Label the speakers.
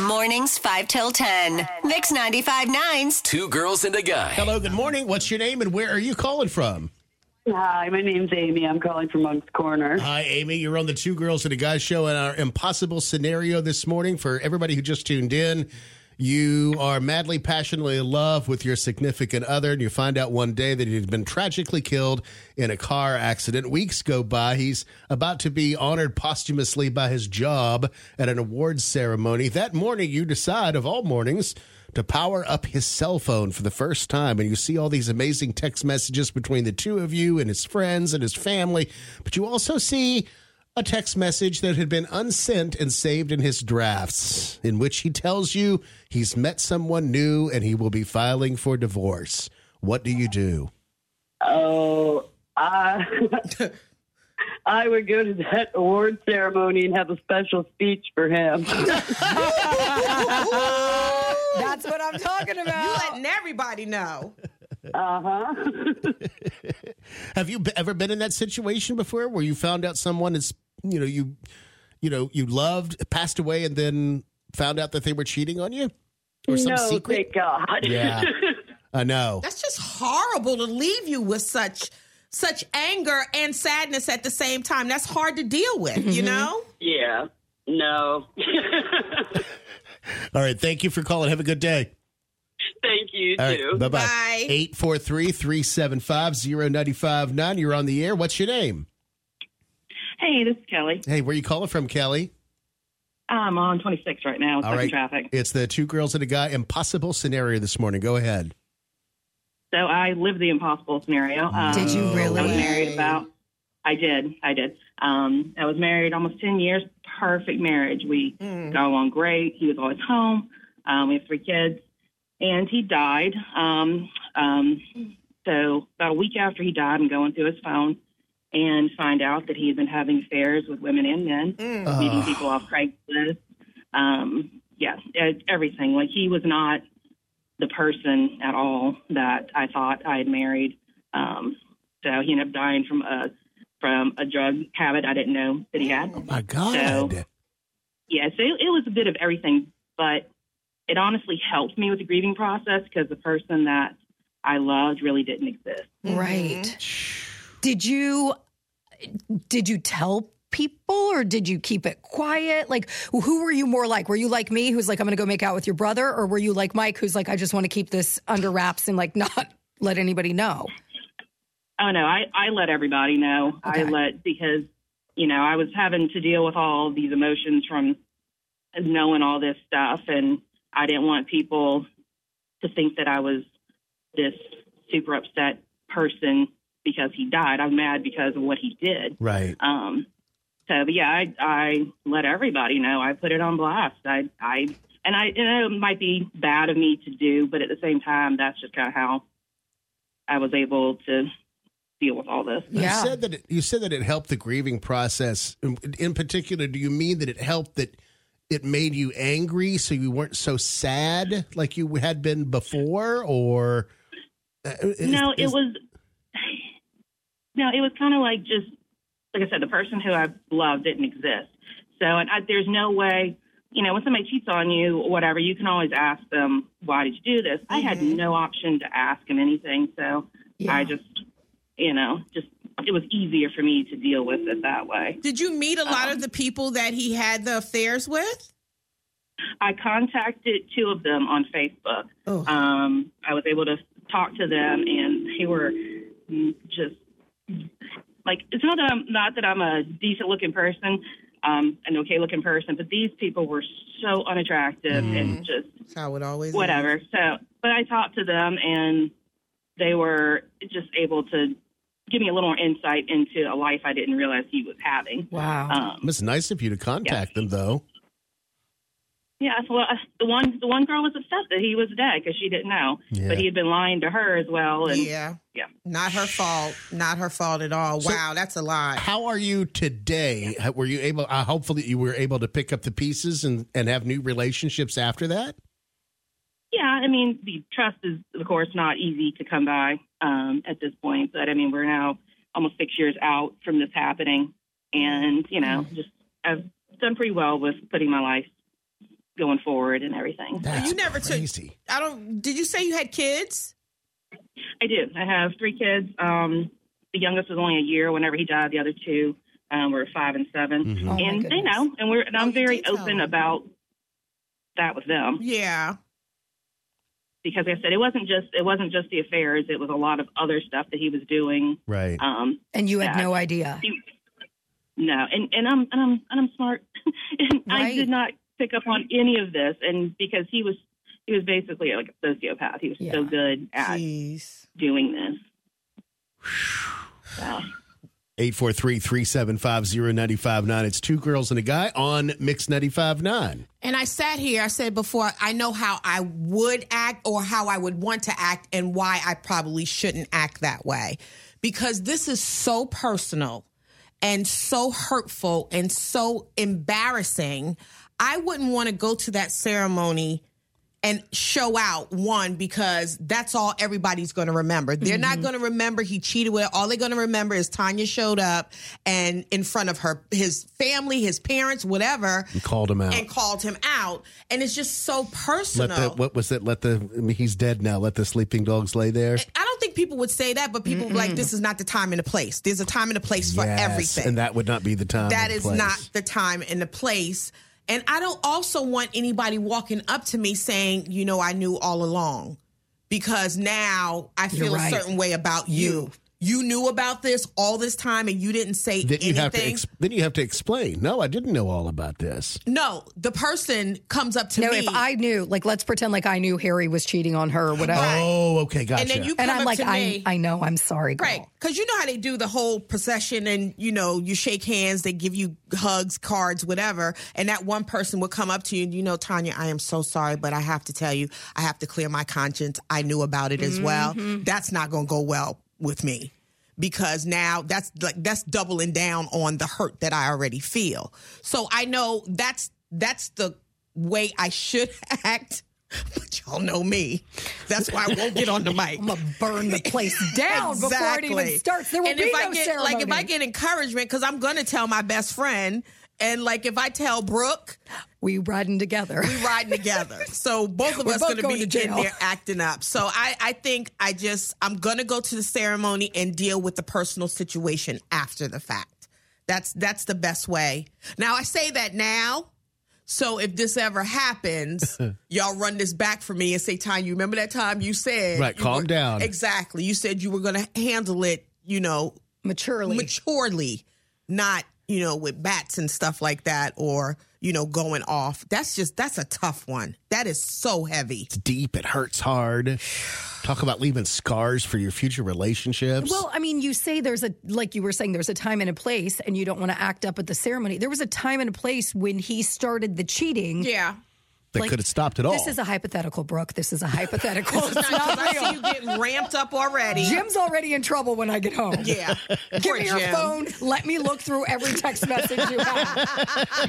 Speaker 1: Mornings 5 till 10. Mix 95 9s.
Speaker 2: Two girls and a guy.
Speaker 3: Hello, good morning. What's your name and where are you calling from?
Speaker 4: Hi, my name's Amy. I'm calling from Moncks Corner.
Speaker 3: Hi, Amy. You're on the Two Girls and a Guy show in our impossible scenario this morning. For everybody who just tuned in, you are madly, passionately in love with your significant other, and you find out one day that he's been tragically killed in a car accident. Weeks go by. He's about to be honored posthumously by his job at an awards ceremony. That morning, you decide, of all mornings, to power up his cell phone for the first time. And you see all these amazing text messages between the two of you and his friends and his family. But you also see a text message that had been unsent and saved in his drafts, in which he tells you he's met someone new and he will be filing for divorce. What do you do?
Speaker 4: Oh, I, I would go to that award ceremony and have a special speech for him.
Speaker 5: That's what I'm talking about.
Speaker 6: You
Speaker 5: about.
Speaker 6: letting everybody know.
Speaker 4: Uh huh.
Speaker 3: Have you be- ever been in that situation before where you found out someone is, you know, you, you know, you loved, passed away, and then found out that they were cheating on you? Or some
Speaker 4: no,
Speaker 3: secret?
Speaker 4: thank God.
Speaker 3: Yeah. I know.
Speaker 6: That's just horrible to leave you with such such anger and sadness at the same time. That's hard to deal with, you mm-hmm. know?
Speaker 4: yeah. No.
Speaker 3: All right. Thank you for calling. Have a good day.
Speaker 4: thank you
Speaker 3: All
Speaker 4: too.
Speaker 3: right. Bye bye.
Speaker 6: Bye.
Speaker 3: 843 375 0959. You're on the air. What's your name?
Speaker 7: Hey, this is Kelly.
Speaker 3: Hey, where you calling from, Kelly?
Speaker 7: I'm on 26 right now,
Speaker 3: All
Speaker 7: stuck traffic.
Speaker 3: It's the two girls and a guy impossible scenario this morning. Go ahead.
Speaker 7: So I lived the impossible scenario. Um,
Speaker 5: Did you really?
Speaker 7: I was married about. I did. I did. Um, I was married almost 10 years. Perfect marriage. We got along great. He was always home. Um, we have three kids, and he died. Um, um, so about a week after he died, I'm going through his phone and find out that he had been having affairs with women and men. meeting people off Craigslist. Um, yeah, e- everything. Like he was not the person at all that I thought I had married. Um, so he ended up dying from a from a drug habit I didn't know that he had.
Speaker 3: Oh, my God.
Speaker 7: So- Yeah, so it, it was a bit of everything, but it honestly helped me with the grieving process because the person that I loved really didn't exist.
Speaker 5: Right. Did you did you tell people or did you keep it quiet? Like who were you more like? Were you like me who's like I'm going to go make out with your brother or were you like Mike who's like I just want to keep this under wraps and like not let anybody know?
Speaker 7: Oh no, I, I let everybody know. I let because you know I was having to deal with all these emotions from knowing all this stuff, and I didn't want people to think that I was this super upset person because he died. I'm mad because of what he did.
Speaker 3: Right.
Speaker 7: Um, so, but yeah, I, I let everybody know. I put it on blast. I, I, and I, you know, it might be bad of me to do, but at the same time, that's just kind of how I was able to deal with all this.
Speaker 3: You said that it, you said that it helped the grieving process. In, in particular, do you mean that it helped that it made you angry, so you weren't so sad like you had been before, or uh, is-
Speaker 7: no, it
Speaker 3: is-
Speaker 7: was, no, it was kind of like just, like I said, the person who I loved didn't exist. So, and I, there's no way, you know, when somebody cheats on you or whatever, you can always ask them, why did you do this? I had no option to ask him anything. So I just, you know, just, it was easier for me to deal with it that way.
Speaker 6: Did you meet a lot
Speaker 7: Um,
Speaker 6: of the people that he had the affairs with?
Speaker 7: I contacted two of them on Facebook.
Speaker 6: Oh.
Speaker 7: Um, I was able to talk to them, and they were mm, just like it's not that I'm not that I'm a decent looking person, um, an okay looking person, but these people were so unattractive and just
Speaker 6: That's how it always
Speaker 7: whatever. So, but I talked to them, and they were just able to give me a little more insight into a life I didn't realize he was having.
Speaker 5: Wow.
Speaker 7: Um,
Speaker 3: It's nice of you to contact them, though.
Speaker 7: Yeah, well, the one the one girl was upset that he was dead because she didn't know,
Speaker 3: Yeah.
Speaker 7: but he had been lying to her as well. And
Speaker 6: Yeah.
Speaker 7: yeah.
Speaker 6: Not her fault. Not her fault at all.
Speaker 3: So-
Speaker 6: wow, that's a lot.
Speaker 3: How are you today? How- Were you able? Uh, hopefully, you were able to pick up the pieces and and have new relationships after that.
Speaker 7: yeah, I mean, the trust is of course not easy to come by um, at this point, but I mean, we're now almost six years out from this happening, and you know, just I've done pretty well with putting my life going forward and everything.
Speaker 3: That's
Speaker 6: you never took-
Speaker 3: crazy.
Speaker 6: I don't. Did you say you had kids?
Speaker 7: I do. I have three kids. Um, the youngest was only a year whenever he died. The other two um, were five and 7
Speaker 3: Mhm.
Speaker 5: Oh,
Speaker 7: and they know, and we're and
Speaker 6: Oh,
Speaker 7: I'm
Speaker 6: you
Speaker 7: very
Speaker 6: did tell
Speaker 7: open about that with them
Speaker 6: Yeah.
Speaker 7: because like I said it wasn't just it wasn't just the affairs. It was a lot of other stuff that he was doing.
Speaker 3: Right.
Speaker 7: Um,
Speaker 5: And you had no idea.
Speaker 7: no, and and I'm and I'm and I'm smart, and I did not pick up on any of this, and because he was he was basically like a sociopath. He was
Speaker 5: Yeah.
Speaker 7: so good at
Speaker 6: Jeez.
Speaker 7: doing this. So.
Speaker 3: 843-375-0959. It's two girls and a guy on Mix 95.9.
Speaker 6: And I sat here, I said before, I know how I would act or how I would want to act and why I probably shouldn't act that way. Because this is so personal and so hurtful and so embarrassing. I wouldn't want to go to that ceremony and show out one because that's all everybody's going to remember. They're not mm-hmm. going to remember he cheated with. All they're going to remember is Tanya showed up and in front of her, his family, his parents, whatever,
Speaker 3: You called him out.
Speaker 6: and called him out. And it's just so personal.
Speaker 3: Let the, what was it? Let the, I mean, he's dead now. Let the sleeping dogs lay there.
Speaker 6: I don't think people would say that, but people would be like, this is not the time and the place. There's a time and a place for
Speaker 3: Yes,
Speaker 6: everything.
Speaker 3: And that would not be the time.
Speaker 6: That
Speaker 3: or
Speaker 6: is
Speaker 3: place.
Speaker 6: not the time and the place. And I don't also want anybody walking up to me saying, you know, I knew all along. Because now I feel
Speaker 5: right.
Speaker 6: a certain way about you. You knew about this all this time and you didn't say
Speaker 3: Then you
Speaker 6: anything.
Speaker 3: have to. Ex- then you have to explain. No, I didn't know all about this.
Speaker 6: no, the person comes up to
Speaker 5: No,
Speaker 6: me.
Speaker 5: if I knew, like, let's pretend like I knew Harry was cheating on her or whatever.
Speaker 3: Oh, okay, gotcha.
Speaker 6: and then you come
Speaker 5: And I'm
Speaker 6: up
Speaker 5: like,
Speaker 6: to
Speaker 5: I,
Speaker 6: me.
Speaker 5: I know, I'm sorry, girl.
Speaker 6: Right. Because you know how they do the whole procession and, you know, you shake hands, they give you hugs, cards, whatever. And that one person would come up to you and, you know, Tanya, I am so sorry, but I have to tell you, I have to clear my conscience. I knew about it as well. Mm-hmm. That's not going to go well with me because now that's like, that's doubling down on the hurt that I already feel. So I know that's, that's the way I should act. But y'all know me. That's why I won't get on the mic
Speaker 5: I'm gonna burn the place down before it even starts. There will
Speaker 6: and
Speaker 5: be
Speaker 6: if
Speaker 5: no
Speaker 6: I get
Speaker 5: ceremony.
Speaker 6: like if I get encouragement because I'm gonna tell my best friend, and like if I tell Brooke,
Speaker 5: we riding together.
Speaker 6: we riding together. So both of
Speaker 5: We're
Speaker 6: us
Speaker 5: both
Speaker 6: gonna
Speaker 5: going
Speaker 6: be in there acting up. So I I think I just I'm gonna go to the ceremony and deal with the personal situation after the fact. That's that's the best way. Now I say that now. So if this ever happens, y'all run this back for me and say, "Time, you remember that time you said
Speaker 3: Right,
Speaker 6: you
Speaker 3: calm
Speaker 6: were-
Speaker 3: down.
Speaker 6: Exactly. You said you were going to handle it, you know,
Speaker 5: Maturely.
Speaker 6: maturely, not you know with bats and stuff like that, or you know going off. That's just that's a tough one. That is so heavy.
Speaker 3: It's deep. It hurts hard. Talk about leaving scars for your future relationships.
Speaker 5: Well, I mean, you say there's a, like you were saying, there's a time and a place, and you don't want to act up at the ceremony. There was a time and a place when he started the cheating.
Speaker 6: Yeah.
Speaker 3: That
Speaker 5: like,
Speaker 3: could have stopped it all.
Speaker 5: This is a hypothetical, Brooke. This is a hypothetical. it's
Speaker 6: Because
Speaker 5: not
Speaker 6: I see
Speaker 5: real.
Speaker 6: you getting ramped up already.
Speaker 5: Jim's already in trouble when I get home.
Speaker 6: Yeah.
Speaker 5: Give
Speaker 6: Poor
Speaker 5: me your
Speaker 6: Jim.
Speaker 5: phone. Let me look through every text message you have.